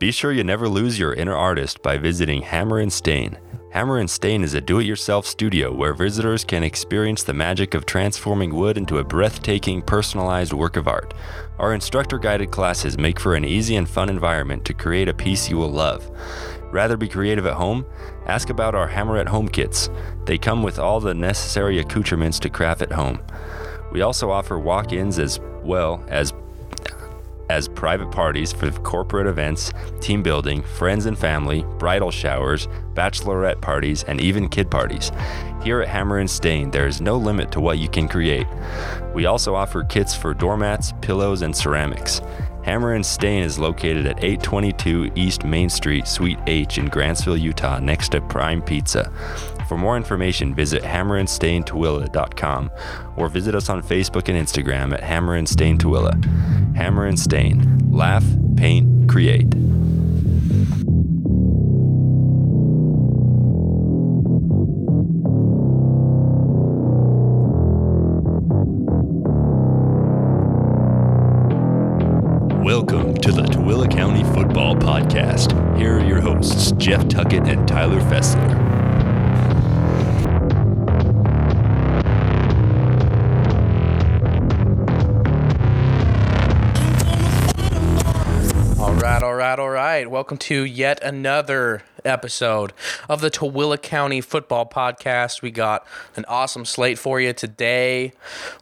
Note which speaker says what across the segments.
Speaker 1: Be sure you never lose your inner artist by visiting Hammer and Stain. Hammer and Stain is a do it yourself studio where visitors can experience the magic of transforming wood into a breathtaking, personalized work of art. Our instructor guided classes make for an easy and fun environment to create a piece you will love. Rather be creative at home? Ask about our Hammer at Home kits. They come with all the necessary accoutrements to craft at home. We also offer walk ins as well as as private parties for corporate events, team building, friends and family, bridal showers, bachelorette parties, and even kid parties. Here at Hammer and Stain, there is no limit to what you can create. We also offer kits for doormats, pillows, and ceramics. Hammer and Stain is located at 822 East Main Street, Suite H in Grantsville, Utah, next to Prime Pizza. For more information, visit hammerandstaintooele.com or visit us on Facebook and Instagram at Hammer and Stain Tooele. Hammer and Stain. Laugh, paint, create. Welcome to the Tooele County Football Podcast. Here are your hosts, Jeff Tuckett and Tyler Fessler.
Speaker 2: Welcome to yet another episode of the Tooele County Football Podcast. We got an awesome slate for you today.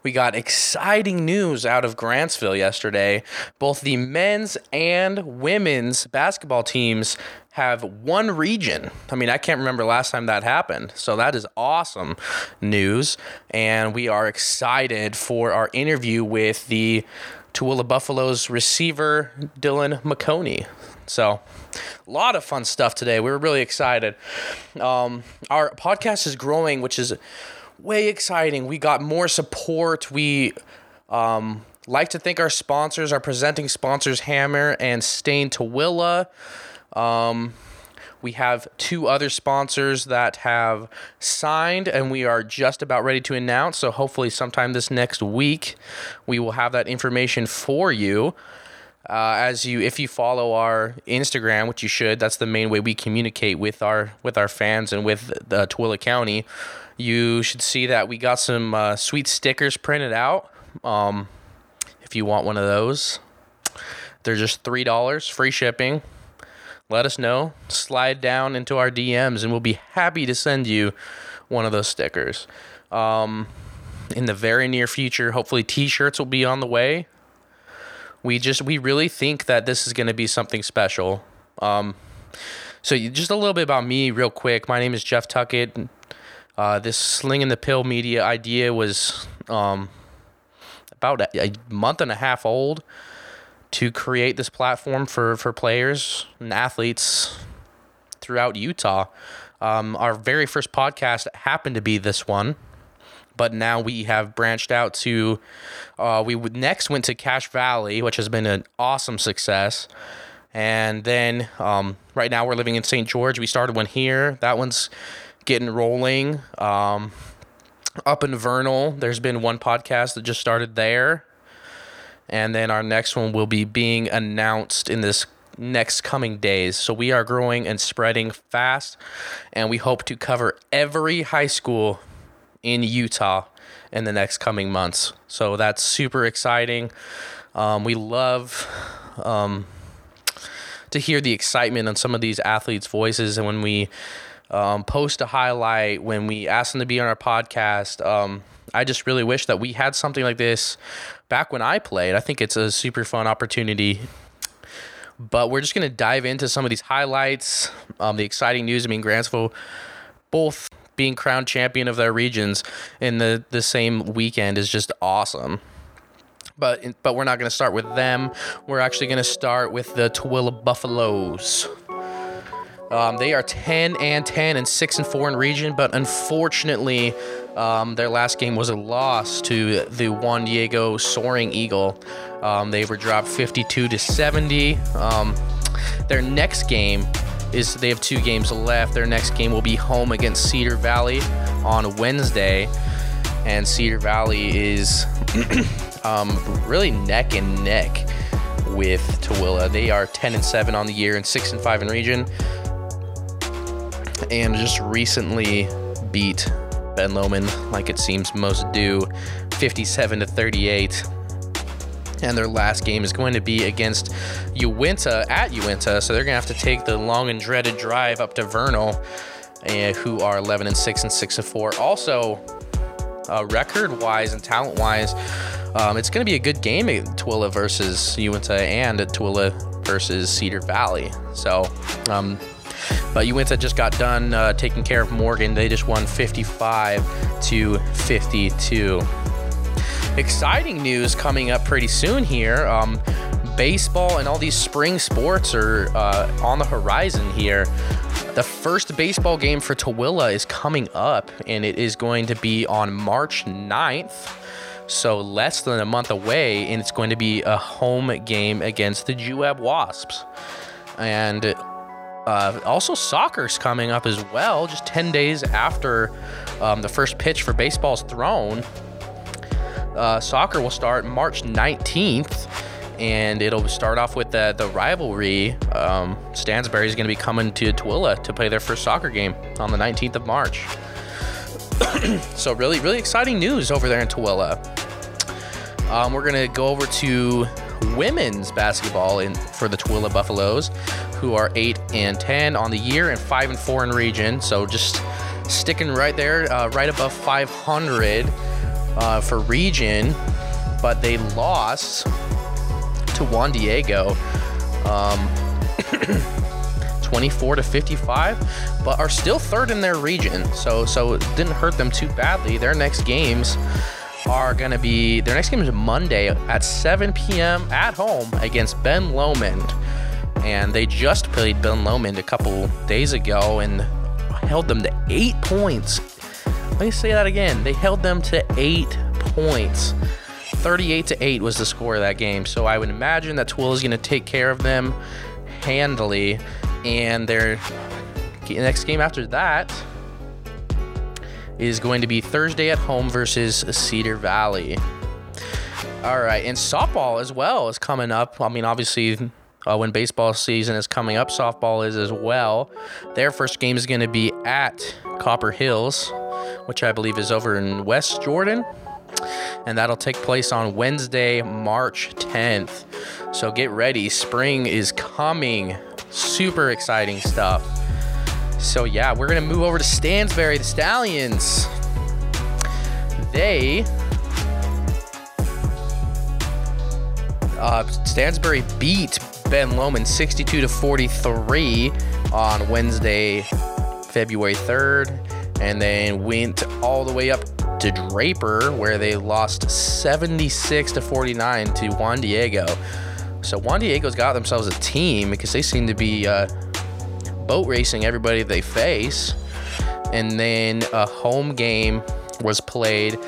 Speaker 2: We got exciting news out of Grantsville yesterday. Both the men's and women's basketball teams have won region. I mean, I can't remember last time that happened. So that is awesome news. And we are excited for our interview with the Tooele Buffaloes receiver Dylan McConey. So, a lot of fun stuff today. We were really excited. Um, our podcast is growing, which is way exciting. We got more support. We um, like to thank our sponsors, our presenting sponsors, Hammer and Stain Tooele. Um, we have two other sponsors that have signed, and we are just about ready to announce. So, hopefully, sometime this next week, we will have that information for you. Uh, as you, if you follow our Instagram, which you should, that's the main way we communicate with our with our fans and with the Tooele County. You should see that we got some uh, sweet stickers printed out. Um, if you want one of those, they're just three dollars, free shipping let us know. Slide down into our DMs, and we'll be happy to send you one of those stickers. Um, in the very near future, hopefully, T-shirts will be on the way. We just we really think that this is going to be something special. Um, so just a little bit about me, real quick. My name is Jeff Tuckett. Uh, this slinging the pill media idea was um, about a, a month and a half old to create this platform for for players and athletes throughout Utah. Um, our very first podcast happened to be this one, but now we have branched out to. Uh, we next went to Cache Valley, which has been an awesome success, and then um, right now we're living in St. George. We started one here. That one's getting rolling. Um, up in Vernal, there's been one podcast that just started there and then our next one will be being announced in this next coming days. So we are growing and spreading fast, and we hope to cover every high school in Utah in the next coming months. So that's super exciting. Um, we love um, to hear the excitement on some of these athletes' voices, and when we um, post a highlight, when we ask them to be on our podcast. I just really wish that we had something like this back when I played. I think it's a super fun opportunity. But we're just going to dive into some of these highlights, um, the exciting news. I mean, Grantsville both being crowned champion of their regions in the, the same weekend is just awesome. But, but we're not going to start with them. We're actually going to start with the Tooele Buffaloes. Um, they are 10 and 10 and 6 and 4 in region, but unfortunately, um, their last game was a loss to the Juan Diego Soaring Eagle. Um, they were dropped 52 to 70. Um, their next game is they have two games left. Their next game will be home against Cedar Valley on Wednesday, and Cedar Valley is um, really neck and neck with Tooele. They are 10 and 7 on the year and 6 and 5 in region. And just recently beat Ben Lomond like it seems most do 57 to 38 and their last game is going to be against Uinta at Uinta. So they're going to have to take the long and dreaded drive up to Vernal, uh, who are 11 and 6 and 6 and 4. Also, uh, record wise and talent wise, um, it's going to be a good game at Tooele versus Uinta and at Tooele versus Cedar Valley. So, um, but Uinta just got done uh, taking care of Morgan. They just won 55 to 52 exciting news coming up pretty soon here. Um, baseball and all these spring sports are uh, on the horizon here. The first baseball game for Tooele is coming up, and it is going to be on March 9th. So, less than a month away, and it's going to be a home game against the Juab Wasps. And uh, also, soccer's coming up as well, just 10 days after um, the first pitch for baseball's thrown uh, soccer will start March 19th, and it'll start off with the, the rivalry. Um, Stansbury is going to be coming to Tooele to play their first soccer game on the 19th of March. so really, really exciting news over there in Tooele. Um, we're going to go over to women's basketball in for the Tooele Buffaloes, who are eight and ten on the year and five and four in region. So just sticking right there, uh, right above 500 uh, for region, but they lost to Juan Diego. Um, 24 to 55, but are still third in their region. So so it didn't hurt them too badly. Their next games are going to be their next game is Monday at 7 p.m. at home against Ben Lomond. And they just played Ben Lomond a couple days ago and held them to eight points let me say that again. They held them to eight points. 38 to 8 was the score of that game. So I would imagine that Tooele is going to take care of them handily. And their next game after that is going to be Thursday at home versus Cedar Valley. All right, and softball as well is coming up. I mean, obviously, uh, when baseball season is coming up, softball is as well. Their first game is going to be at Copper Hills which I believe is over in West Jordan. And that'll take place on Wednesday, March 10th. So get ready. Spring is coming. Super exciting stuff. So, yeah, we're to move over to Stansbury, the Stallions. They. Uh, Stansbury beat Ben Lomond 62 to 43 on Wednesday, February 3rd and then went all the way up to Draper, where they lost 76 to 49 to Juan Diego. So Juan Diego's got themselves a team because they seem to be uh, boat racing everybody they face. And then a home game was played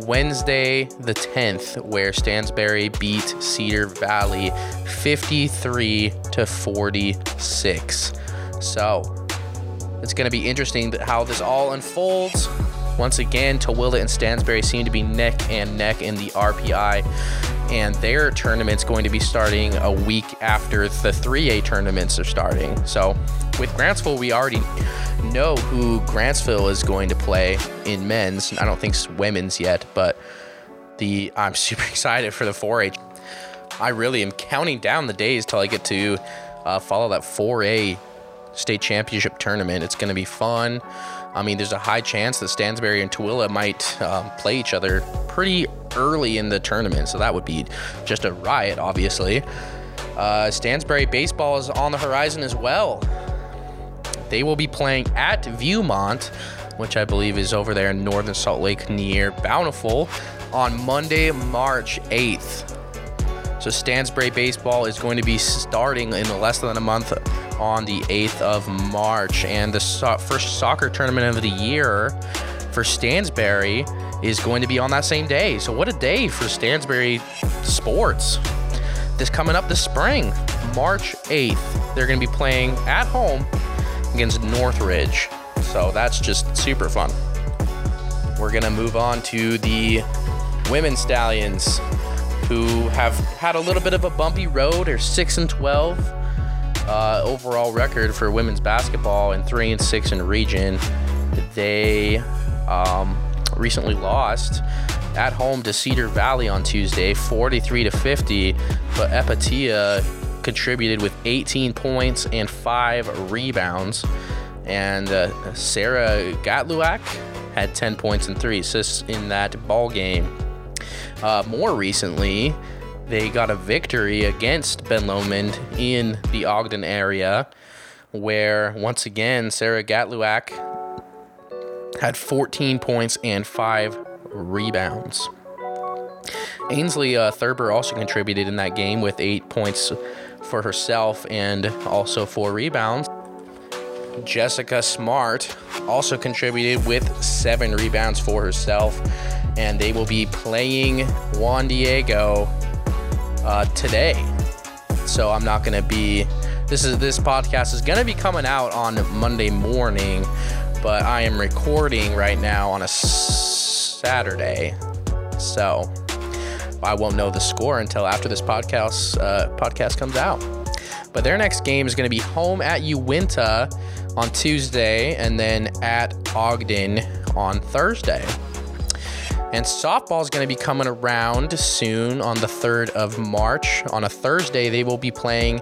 Speaker 2: Wednesday the 10th, where Stansbury beat Cedar Valley 53 to 46. So it's going to be interesting how this all unfolds. Once again, Tooele and Stansbury seem to be neck and neck in the RPI, and their tournament's going to be starting a week after the 3A tournaments are starting. So, with Grantsville, we already know who Grantsville is going to play in men's. I don't think it's women's yet, but the I'm super excited for the 4A. I really am counting down the days till I get to uh, follow that 4A state championship tournament. It's going to be fun. I mean, there's a high chance that Stansbury and Tooele might um, play each other pretty early in the tournament, so that would be just a riot, obviously. Uh, Stansbury baseball is on the horizon as well. They will be playing at Viewmont, which I believe is over there in northern Salt Lake near Bountiful, on Monday, March 8th. So Stansbury baseball is going to be starting in less than a month on the 8th of March. And the so- first soccer tournament of the year for Stansbury is going to be on that same day. So, what a day for Stansbury sports. This coming up this spring, March 8th, they're going to be playing at home against Northridge. So, that's just super fun. We're to move on to the women's stallions who have had a little bit of a bumpy road. They're six and twelve uh, overall record for women's basketball and three and six in region. They um, recently lost at home to Cedar Valley on Tuesday, 43 to 50. But Epatia contributed with 18 points and five rebounds, and uh, Sarah Gatluak had 10 points and three assists in that ball game. Uh, more recently, they got a victory against Ben Lomond in the Ogden area, where once again Sarah Gatluak had 14 points and five rebounds. Ainsley uh, Thurber also contributed in that game with eight points for herself and also four rebounds. Jessica Smart also contributed with seven rebounds for herself, and they will be playing Juan Diego uh, today. So I'm not gonna be. This is this podcast is gonna be coming out on Monday morning, but I am recording right now on a Saturday, so I won't know the score until after this podcast uh, podcast comes out. But their next game is going to be home at Uinta on Tuesday, and then at Ogden on Thursday. And softball is going to be coming around soon on the 3rd of March. On a Thursday, they will be playing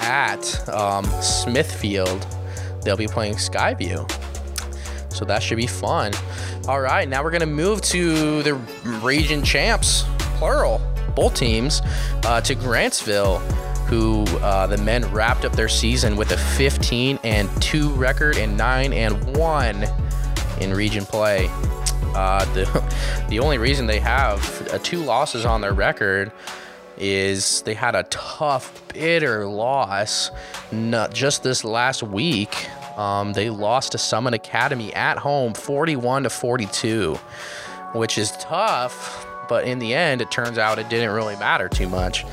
Speaker 2: at um, Smithfield. They'll be playing Skyview. So that should be fun. All right, now we're going to move to the region champs, plural, both teams, uh, to Grantsville, who uh, the men wrapped up their season with a 15 and 2 record and 9 and 1 in region play. Uh, the the only reason they have uh, two losses on their record is they had a tough, bitter loss not just this last week. Um, they lost to Summit Academy at home, 41 to 42, which is tough. But in the end, it turns out it didn't really matter too much.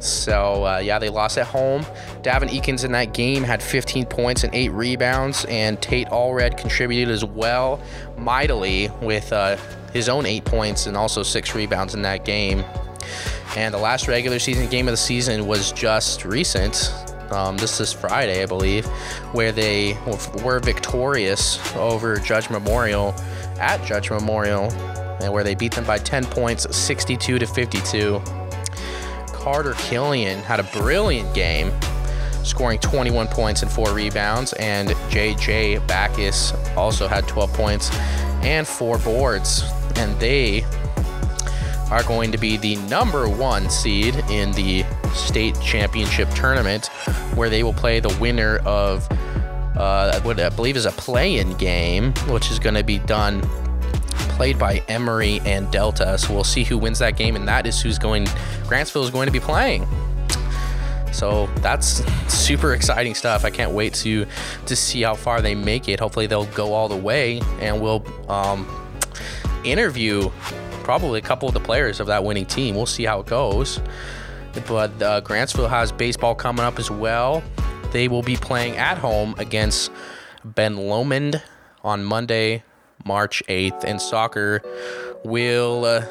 Speaker 2: So uh, yeah, they lost at home. Davin Eakins in that game had 15 points and eight rebounds, and Tate Allred contributed as well mightily with uh, his own eight points and also six rebounds in that game. And the last regular season game of the season was just recent. Um, this is Friday, I believe, where they were victorious over Judge Memorial at Judge Memorial, where they beat them by 10 points, 62 to 52. Carter Killian had a brilliant game, scoring 21 points and four rebounds, and JJ Backus also had 12 points and four boards. And they are going to be the number one seed in the state championship tournament, where they will play the winner of uh, what I believe is a play-in game, which is going to be done played by Emery and Delta. So we'll see who wins that game, and that is who's going. Grantsville is going to be playing. So that's super exciting stuff. I can't wait to to see how far they make it. Hopefully they'll go all the way, and we'll um, interview probably a couple of the players of that winning team. We'll see how it goes. But uh, Grantsville has baseball coming up as well. They will be playing at home against Ben Lomond on Monday, March 8th, and soccer will uh,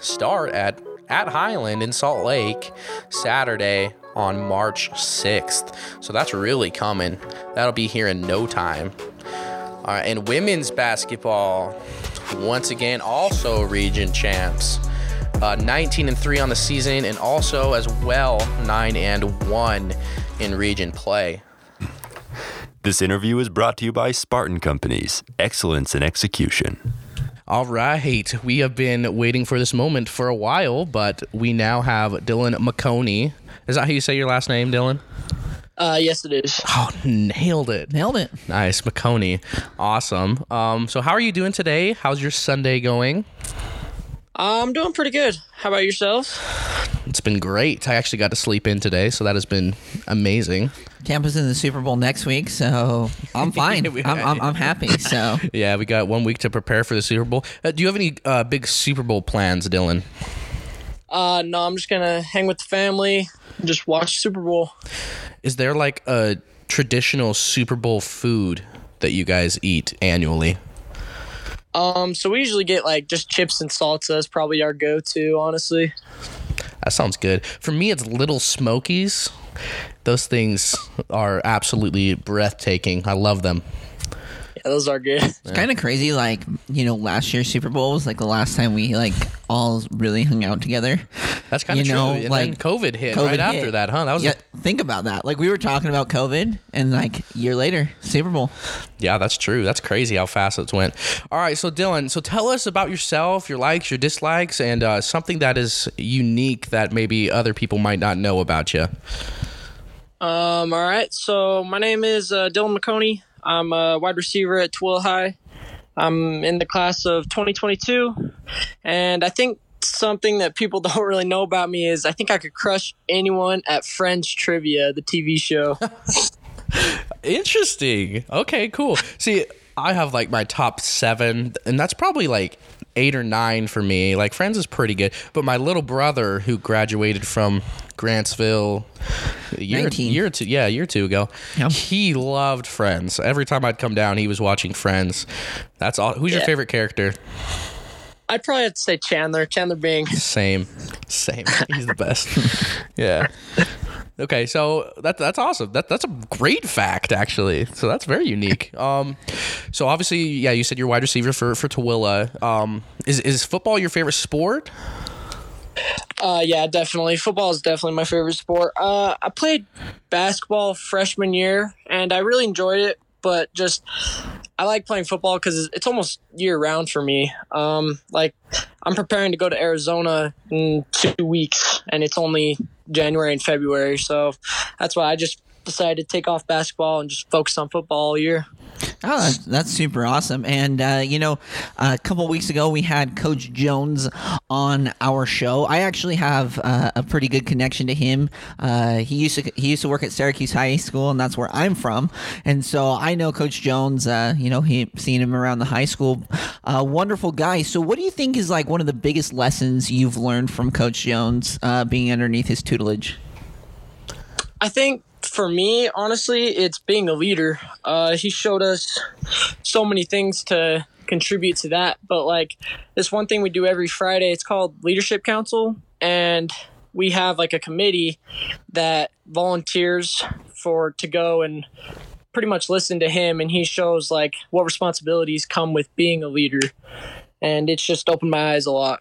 Speaker 2: start at at Highland in Salt Lake Saturday on March 6th. So that's really coming. That'll be here in no time. All right, and women's basketball, once again, also region champs. Uh, 19 and 3 on the season, and also as well 9 and 1 in region play.
Speaker 1: This interview is brought to you by Spartan Companies, excellence in execution.
Speaker 2: All right, we have been waiting for this moment for a while, but we now have Dylan McConey. Is that how you say your last name, Dylan?
Speaker 3: Uh, yes, it is.
Speaker 2: Oh, nailed it.
Speaker 4: Nailed it.
Speaker 2: Nice, McConey. Awesome. Um, so how are you doing today? How's your Sunday going?
Speaker 3: I'm doing pretty good. How about yourselves?
Speaker 2: It's been great. I actually got to sleep in today, so that has been amazing.
Speaker 4: Tampa's in the Super Bowl next week, so I'm fine. I'm, I'm, I'm happy. So
Speaker 2: Yeah, we got one week to prepare for the Super Bowl. Uh, do you have any uh, big Super Bowl plans, Dylan?
Speaker 3: Uh, no, I'm just gonna hang with the family, and just watch Super Bowl.
Speaker 2: Is there like a traditional Super Bowl food that you guys eat annually?
Speaker 3: Um, so we usually get like just chips and salsa is probably our go-to, honestly.
Speaker 2: That sounds good. For me, it's Little Smokies. Those things are absolutely breathtaking. I love them.
Speaker 3: Yeah, those are good.
Speaker 4: It's kind of crazy. Like you know, last year's Super Bowl was like the last time we like all really hung out together.
Speaker 2: That's kind of
Speaker 4: You
Speaker 2: true.
Speaker 4: know,
Speaker 2: and
Speaker 4: like,
Speaker 2: then COVID hit
Speaker 4: COVID
Speaker 2: right after that, huh? That was
Speaker 4: Yeah, think about that. Like we were talking about COVID, and like a year later, Super Bowl.
Speaker 2: Yeah, that's true. That's crazy how fast it went. All right, so Dylan, so tell us about yourself, your likes, your dislikes, and uh, something that is unique that maybe other people might not know about you.
Speaker 3: Um, all right. So my name is uh, Dylan McConey. I'm a wide receiver at Tooele High. I'm in the class of 2022, and I think something that people don't really know about me is I think I could crush anyone at Friends Trivia, the TV show.
Speaker 2: Interesting. Okay, cool. See, I have like my top seven, and that's probably like eight or nine for me. Like Friends is pretty good, but my little brother who graduated from Grantsville a year,
Speaker 4: 19.
Speaker 2: year or two, yeah, a year or two ago,
Speaker 4: Yep.
Speaker 2: he loved Friends. Every time I'd come down, he was watching Friends. That's all. Who's your favorite character?
Speaker 3: I'd probably have to say Chandler. Chandler Bing.
Speaker 2: Same, same. He's the best. yeah. Okay, so that that's awesome. That that's a great fact actually. So that's very unique. Um, so obviously, yeah, you said you're wide receiver for for Tooele. Um, is is football your favorite sport?
Speaker 3: Uh, yeah, definitely. Football is definitely my favorite sport. Uh, I played basketball freshman year, and I really enjoyed it. But just, I like playing football because it's almost year round for me. Um, like, I'm preparing to go to Arizona in two weeks, and it's only January and February, so that's why I just decided to take off basketball and just focus on football all year.
Speaker 4: Oh, that's, super awesome. And, uh, you know, a couple weeks ago, we had Coach Jones on our show. I actually have uh, a pretty good connection to him. Uh, he used to he used to work at Syracuse High School, and that's where I'm from. And so I know Coach Jones. Uh, you know, he seen him around the high school. Uh, wonderful guy. So, what do you think is like one of the biggest lessons you've learned from Coach Jones uh, being underneath his tutelage?
Speaker 3: I think for me, honestly, it's being a leader. Uh, he showed us so many things to contribute to that. But like this one thing we do every Friday, it's called Leadership Council, and we have like a committee that volunteers for to go and pretty much listen to him, and he shows like what responsibilities come with being a leader. And it's just opened my eyes a lot.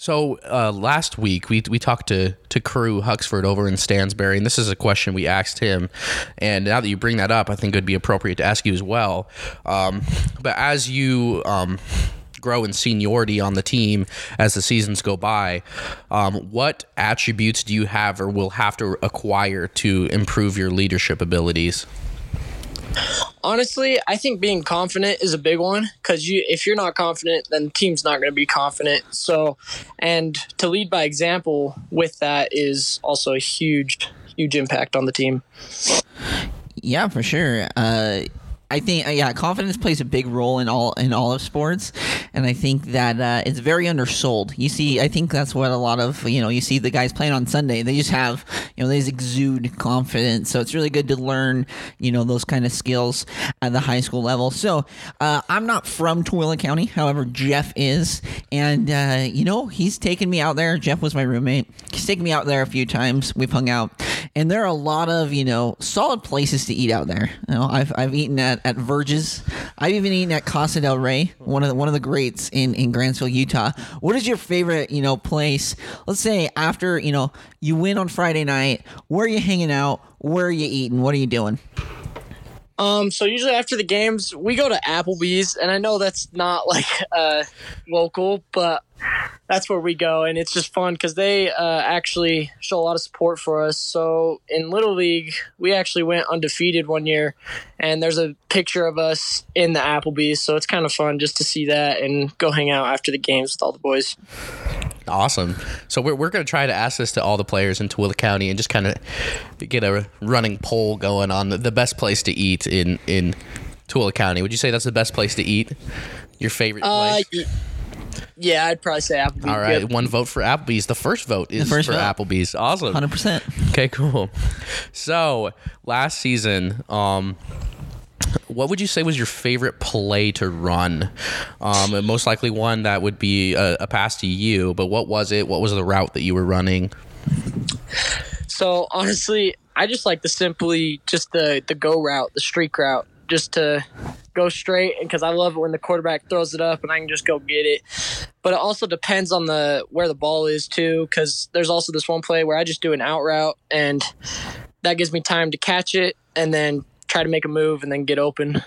Speaker 2: So uh, last week we we talked to to Crew Huxford over in Stansbury, and this is a question we asked him. And now that you bring that up, I think it'd be appropriate to ask you as well. Um, but as you um, grow in seniority on the team as the seasons go by, um, what attributes do you have or will have to acquire to improve your leadership abilities?
Speaker 3: Honestly, I think being confident is a big one because you, if you're not confident, then the team's not going to be confident. So, and to lead by example with that is also a huge, huge impact on the team.
Speaker 4: Yeah, for sure. Uh, I think uh, yeah, confidence plays a big role in all in all of sports, and I think that uh, it's very undersold. You see, I think that's what a lot of you know you see the guys playing on Sunday. They just have you know they just exude confidence. So it's really good to learn you know those kind of skills at the high school level. So uh, I'm not from Tooele County, however Jeff is, and uh, you know he's taken me out there. Jeff was my roommate. He's taken me out there a few times. We've hung out, and there are a lot of you know solid places to eat out there. You know, I've I've eaten at, at Verges. I've even eaten at Casa del Rey, one of the, one of the greats in in Grantsville, Utah. What is your favorite you know place? Let's say after you know you win on Friday night, where are you hanging out? Where are you eating? What are you doing?
Speaker 3: Um, so usually after the games, we go to Applebee's, and I know that's not like uh, local, but that's where we go, and it's just fun because they uh, actually show a lot of support for us. So in Little League, we actually went undefeated one year, and there's a picture of us in the Applebee's, so it's kind of fun just to see that and go hang out after the games with all the boys.
Speaker 2: Awesome. So we're, we're going to try to ask this to all the players in Tooele County and just kind of get a running poll going on the, the best place to eat in in Tooele County. Would you say that's the best place to eat? Your favorite
Speaker 3: Uh,
Speaker 2: place?
Speaker 3: y- yeah, I'd probably say Applebee's.
Speaker 2: all right,
Speaker 3: Yep.
Speaker 2: one vote for Applebee's. The first vote is
Speaker 4: first
Speaker 2: for
Speaker 4: vote.
Speaker 2: Applebee's. Awesome.
Speaker 4: Hundred percent.
Speaker 2: Okay, cool. So last season, um, what would you say was your favorite play to run? Um, most likely one that would be a, a pass to you, but what was it? What was the route that you were running?
Speaker 3: So honestly, I just like the simply just the the go route, the streak route, just to go straight. Because I love it when the quarterback throws it up and I can just go get it. But it also depends on the where the ball is too. Because there's also this one play where I just do an out route and that gives me time to catch it and then try to make a move and then get open.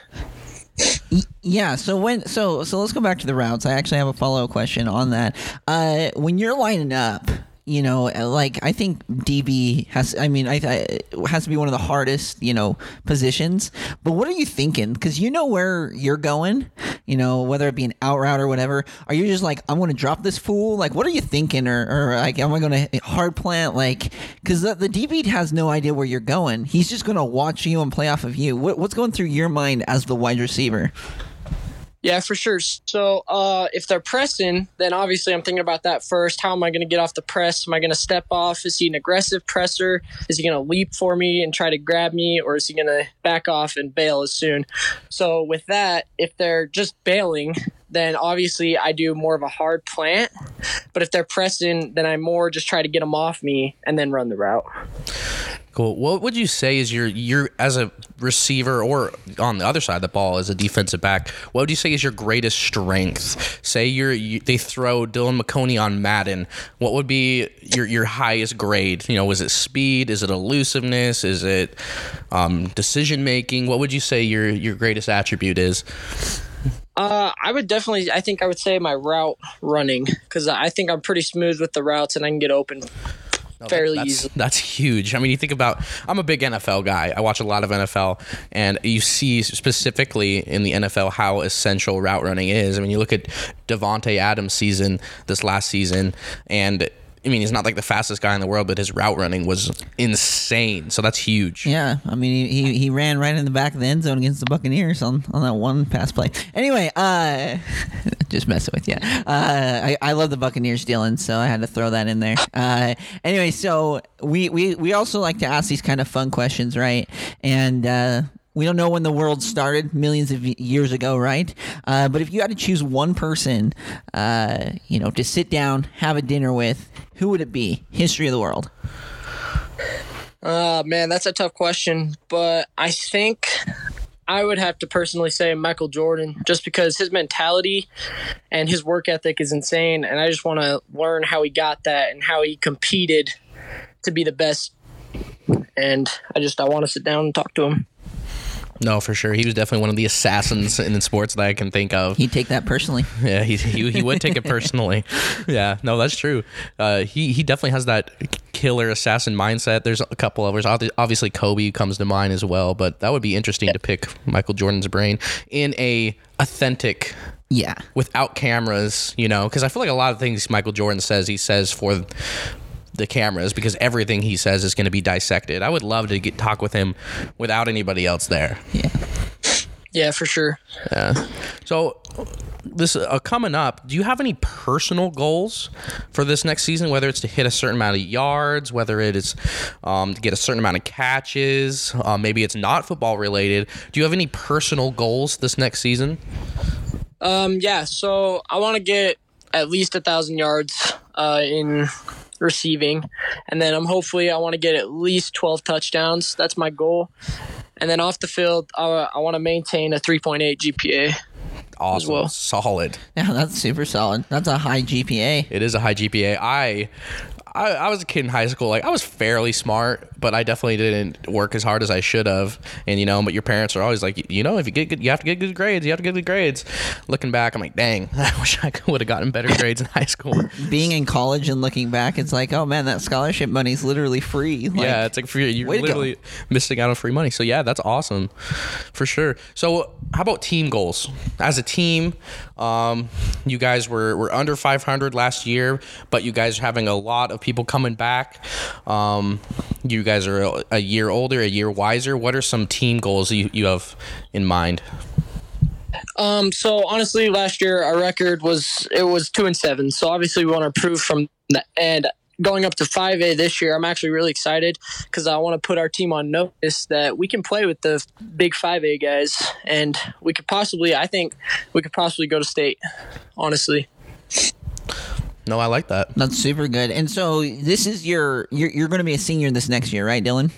Speaker 4: Yeah. So when so so let's go back to the routes. I actually have a follow up question on that. Uh, when you're lining up, you know, uh, like I think DB has. I mean, I, I has to be one of the hardest, you know, positions. But what are you thinking? Because you know where you're going. You know, whether it be an out route or whatever. Are you just like, I'm to drop this fool? Like, what are you thinking? Or, or like, am I to hard plant? Like, because the, the DB has no idea where you're going. He's just to watch you and play off of you. What, what's going through your mind as the wide receiver?
Speaker 3: Yeah, for sure. So uh, if they're pressing, then obviously I'm thinking about that first. How am I going to get off the press? Am I going to step off? Is he an aggressive presser? Is he going to leap for me and try to grab me? Or is he going to back off and bail as soon? So with that, if they're just bailing, then obviously I do more of a hard plant. But if they're pressing, then I more just try to get them off me and then run the route.
Speaker 2: Cool. What would you say is your your as a receiver or on the other side of the ball as a defensive back? What would you say is your greatest strength? Say you're you, they throw Dylan McConey on Madden. What would be your your highest grade? You know, is it speed? Is it elusiveness? Is it um, decision making? What would you say your your greatest attribute is?
Speaker 3: Uh, I would definitely. I think I would say my route running because I think I'm pretty smooth with the routes and I can get open
Speaker 2: No,
Speaker 3: fairly
Speaker 2: that's,
Speaker 3: easily.
Speaker 2: That's huge. I mean, you think about. I'm a big NFL guy. I watch a lot of NFL, and you see specifically in the NFL how essential route running is. I mean, you look at Davante Adams' season this last season, and I mean, he's not like the fastest guy in the world, but his route running was insane. So that's huge.
Speaker 4: Yeah, I mean, he, he, he ran right in the back of the end zone against the Buccaneers on, on that one pass play. Anyway, uh, just messing with you. Uh, I, I love the Buccaneers, Dylan, so I had to throw that in there. Uh, anyway, so we, we, we also like to ask these kind of fun questions, right? And uh, we don't know when the world started millions of years ago, right? Uh, but if you had to choose one person, uh, you know, to sit down, have a dinner with, who would it be? History of the world.
Speaker 3: Uh, man, that's a tough question, but I think I would have to personally say Michael Jordan, just because his mentality and his work ethic is insane, and I just want to learn how he got that and how he competed to be the best. And I just I want to sit down and talk to him.
Speaker 2: No, for sure. He was definitely one of the assassins in sports that I can think of.
Speaker 4: He'd take that personally.
Speaker 2: Yeah, he, he, he would take it personally. Yeah, no, that's true. Uh, he he definitely has that killer assassin mindset. There's a couple others. Obviously, Kobe comes to mind as well, but that would be interesting to pick Michael Jordan's brain in a authentic
Speaker 4: Yeah.
Speaker 2: without cameras, you know, because I feel like a lot of things Michael Jordan says, he says for the cameras because everything he says is going to be dissected. I would love to get talk with him without anybody else there.
Speaker 4: Yeah.
Speaker 3: Yeah, for sure.
Speaker 2: Yeah. So this uh, coming up, do you have any personal goals for this next season? Whether it's to hit a certain amount of yards, whether it is um, to get a certain amount of catches, uh, maybe it's not football related. Do you have any personal goals this next season?
Speaker 3: Um, yeah, so I want to get at least a thousand yards uh, in receiving, and then I'm hopefully I want to get at least 12 touchdowns. That's my goal. And then off the field, I, I want to maintain a 3.8 GPA.
Speaker 2: Awesome,
Speaker 3: well.
Speaker 2: solid.
Speaker 4: Yeah, that's super solid. That's a high GPA.
Speaker 2: It is a high GPA. I, I I was a kid in high school. Like I was fairly smart, but I definitely didn't work as hard as I should have. And you know, but your parents are always like, you know, if you get good, you have to get good grades. You have to get good grades. Looking back, I'm like, dang, I wish I would have gotten better grades in high school.
Speaker 4: Being in college and looking back, it's like, oh man, that scholarship money's literally free. Like,
Speaker 2: yeah, it's like free. You're
Speaker 4: way to go.
Speaker 2: literally missing out on free money. So yeah, that's awesome, for sure. So how about team goals? As a team, um, you guys were were under 500 last year, but you guys are having a lot of people coming back. Um, you guys are a, year older, a year wiser. What are some team goals you, you have in mind?
Speaker 3: Um, so honestly, last year our record was it was two and seven. So obviously we want to improve from the And going up to 5A this year, I'm actually really excited because I want to put our team on notice that we can play with the big 5A guys, and we could possibly, I think, we could possibly go to state. Honestly.
Speaker 2: No, I like that.
Speaker 4: That's super good. And so this is your you're, you're going to be a senior this next year, right, Dylan?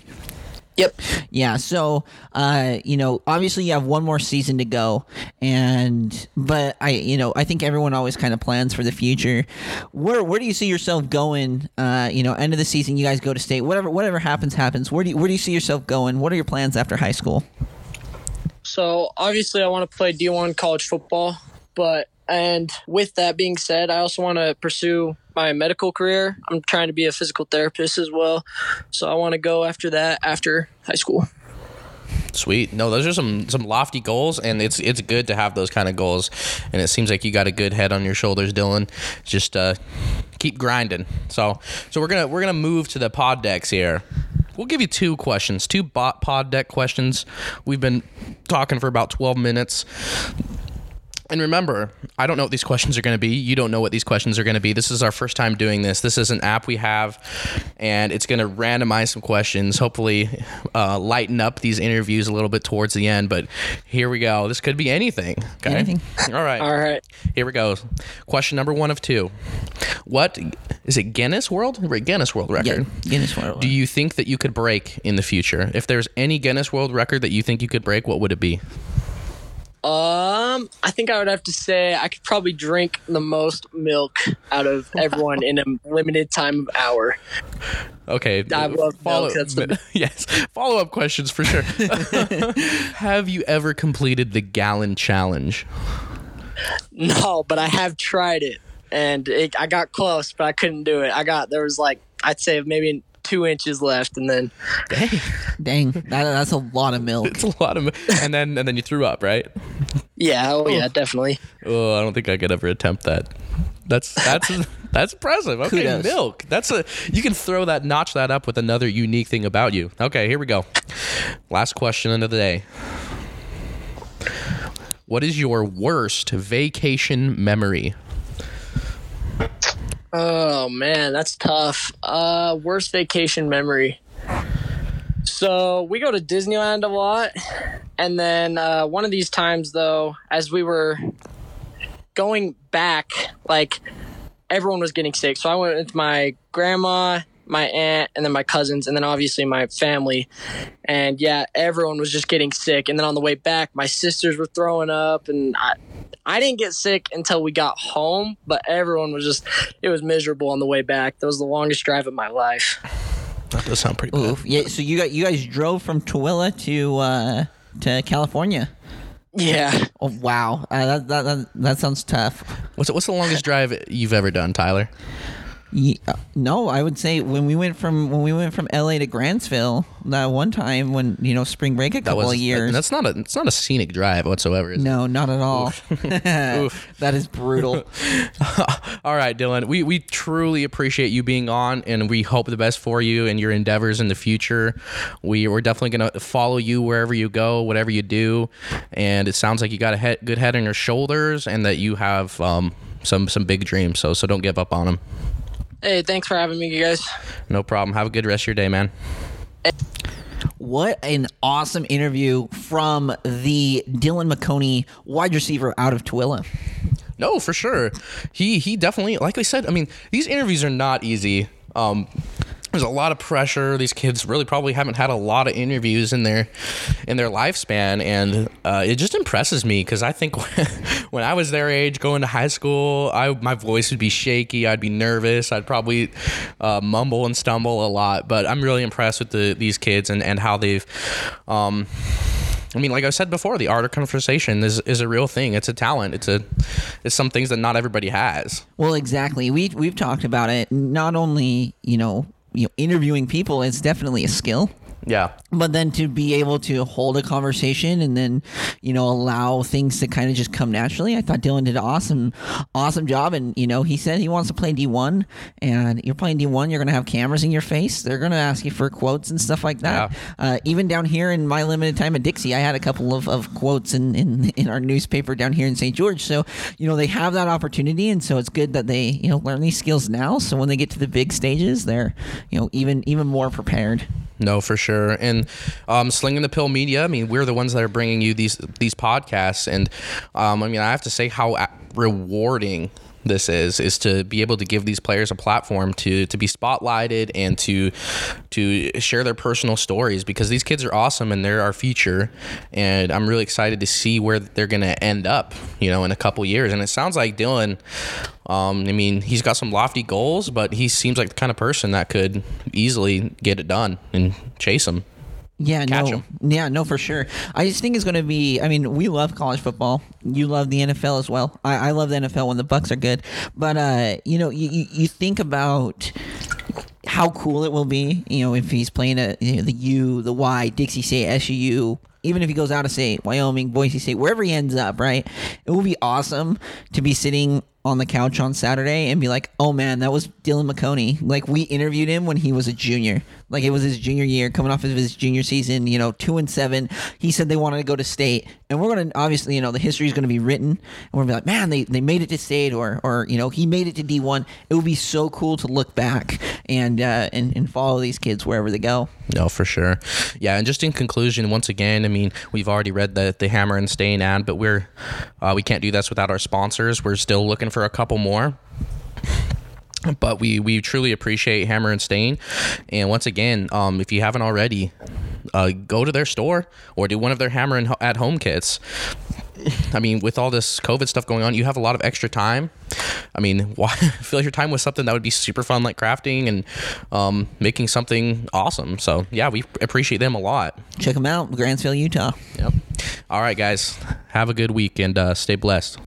Speaker 3: Yep.
Speaker 4: Yeah. So, uh, you know, obviously you have one more season to go, and but I, you know, I think everyone always kind of plans for the future. Where where do you see yourself going? Uh, you know, end of the season, you guys go to state. Whatever whatever happens, happens. Where do you, where do you see yourself going? What are your plans after high school?
Speaker 3: So obviously, I want to play D1 college football, but and with that being said, I also want to pursue my medical career. I'm trying to be a physical therapist as well. So I want to go after that after high school.
Speaker 2: Sweet. No, those are some some lofty goals, and it's it's good to have those kind of goals. And it seems like you got a good head on your shoulders, Dylan. Just uh, keep grinding. So so we're gonna we're gonna move to the pod decks here. We'll give you two questions, two bot pod deck questions. We've been talking for about twelve minutes. And remember, I don't know what these questions are going to be. You don't know what these questions are going to be. This is our first time doing this. This is an app we have, and it's going to randomize some questions, hopefully, uh, lighten up these interviews a little bit towards the end. But here we go. This could be anything. Okay.
Speaker 4: Anything.
Speaker 2: All right.
Speaker 3: All right.
Speaker 2: Here we go. Question number one of two. What is it? Guinness World? Right, Guinness World Record.
Speaker 4: Yeah, Guinness World.
Speaker 2: Do you think that you could break in the future? If there's any Guinness World Record that you think you could break, what would it be?
Speaker 3: Um, I think I would have to say I could probably drink the most milk out of everyone in a limited time of hour.
Speaker 2: Okay.
Speaker 3: I love
Speaker 2: follow.
Speaker 3: milk, that's the-
Speaker 2: yes. Follow up questions for sure. Have you ever completed the gallon challenge?
Speaker 3: No, but I have tried it, and it, I got close, but I couldn't do it. I got there was like I'd say maybe two inches left, and then
Speaker 4: Dang, that, that's a lot of milk.
Speaker 2: It's a lot of, and then and then you threw up, right?
Speaker 3: yeah, oh yeah, definitely.
Speaker 2: Oh, I don't think I could ever attempt that. That's that's that's impressive. Okay,
Speaker 4: Kudos.
Speaker 2: milk. That's a you can throw that notch that up with another unique thing about you. Okay, here we go. Last question of the day. What is your worst vacation memory?
Speaker 3: Oh man, that's tough. Uh, worst vacation memory. So we go to Disneyland a lot, and then uh, one of these times though, as we were going back, like everyone was getting sick. So I went with my grandma, my aunt, and then my cousins, and then obviously my family. And yeah, everyone was just getting sick. And then on the way back, my sisters were throwing up, and I, I didn't get sick until we got home, but everyone was just, it was miserable on the way back. That was the longest drive of my life.
Speaker 2: That does sound pretty bad.
Speaker 4: Yeah. So you got you guys drove from Tooele to uh, to California.
Speaker 3: Yeah.
Speaker 4: Oh wow, uh, that, that that that sounds tough.
Speaker 2: What's what's the longest drive you've ever done, Tyler?
Speaker 4: Ye- uh, no, I would say when we went from when we went from LA to Grantsville that one time when you know spring break a couple
Speaker 2: was
Speaker 4: of years.
Speaker 2: That's not a it's not a scenic drive whatsoever. Is it?
Speaker 4: no, not at all. that is brutal.
Speaker 2: All right, Dylan. We we truly appreciate you being on, and we hope the best for you and your endeavors in the future. We we're definitely gonna follow you wherever you go, whatever you do. And it sounds like you got a head, good head on your shoulders, and that you have um, some some big dreams. So so don't give up on them.
Speaker 3: Hey, thanks for having me, you guys.
Speaker 2: No problem. Have a good rest of your day, man.
Speaker 4: What an awesome interview from the Dylan McConey wide receiver out of Tooele.
Speaker 2: No, for sure. He he definitely like I said, I mean, these interviews are not easy. Um there's a lot of pressure. These kids really probably haven't had a lot of interviews in their in their lifespan, and uh, it just impresses me because I think when I was their age, going to high school, I my voice would be shaky. I'd be nervous. I'd probably uh, mumble and stumble a lot. But I'm really impressed with the these kids and and how they've. Um, I mean, like I said before, the art of conversation is, is a real thing. It's a talent. It's a it's some things that not everybody has.
Speaker 4: Well, exactly. We we've talked about it. Not only you know you know interviewing people is definitely a skill.
Speaker 2: Yeah.
Speaker 4: but then to be able to hold a conversation and then you know allow things to kind of just come naturally i thought dylan did an awesome awesome job. And you know he said he wants to play d1 and you're playing d1 you're going to have cameras in your face. They're going to ask you for quotes and stuff like that.
Speaker 2: Yeah.
Speaker 4: uh, even down here in my limited time at dixie i had a couple of, of quotes in, in in our newspaper down here in st george. So you know they have that opportunity and so it's good that they you know learn these skills now. So when they get to the big stages they're you know even even more prepared
Speaker 2: No, for sure. And um, slinging the pill media. I mean, we're the ones that are bringing you these these podcasts, and um, I mean, I have to say how rewarding this is is to be able to give these players a platform to to be spotlighted and to to share their personal stories because these kids are awesome and they're our future. And I'm really excited to see where they're going to end up you know in a couple years. And it sounds like Dylan um, I mean he's got some lofty goals but he seems like the kind of person that could easily get it done and chase them
Speaker 4: Yeah,
Speaker 2: catch
Speaker 4: no, yeah, no, for sure. I just think it's going to be. I mean, we love college football. You love the NFL as well. I, I love the NFL when the Bucs are good. But uh, you know, you, you, think about how cool it will be. You know, if he's playing at you know, the U, the Y, Dixie State, SU. Even if he goes out of state, Wyoming, Boise State, wherever he ends up, right? It will be awesome to be sitting on the couch on Saturday and be like, "Oh man, that was Dylan McConey." Like we interviewed him when he was a junior. Like it was his junior year, coming off of his junior season. You know, two and seven. He said they wanted to go to state, and we're gonna obviously, you know, the history is gonna be written, and we're gonna be like, "Man, they, they made it to state," or or you know, he made it to D one. It would be so cool to look back and uh, and and follow these kids wherever they go.
Speaker 2: No, for sure. Yeah, and just in conclusion, once again, I mean, we've already read the the Hammer and Stain ad, but we're uh, we can't do this without our sponsors. We're still looking for a couple more. But we, we truly appreciate Hammer and Stain, and once again, um, if you haven't already, uh, go to their store or do one of their Hammer and at Home kits. I mean, with all this COVID stuff going on, you have a lot of extra time. I mean, why fill your time with something that would be super fun, like crafting and um, making something awesome? So, yeah, we appreciate them a lot.
Speaker 4: Check them out, Grantsville, Utah.
Speaker 2: Yep. All right, guys, have a good week and uh, stay blessed.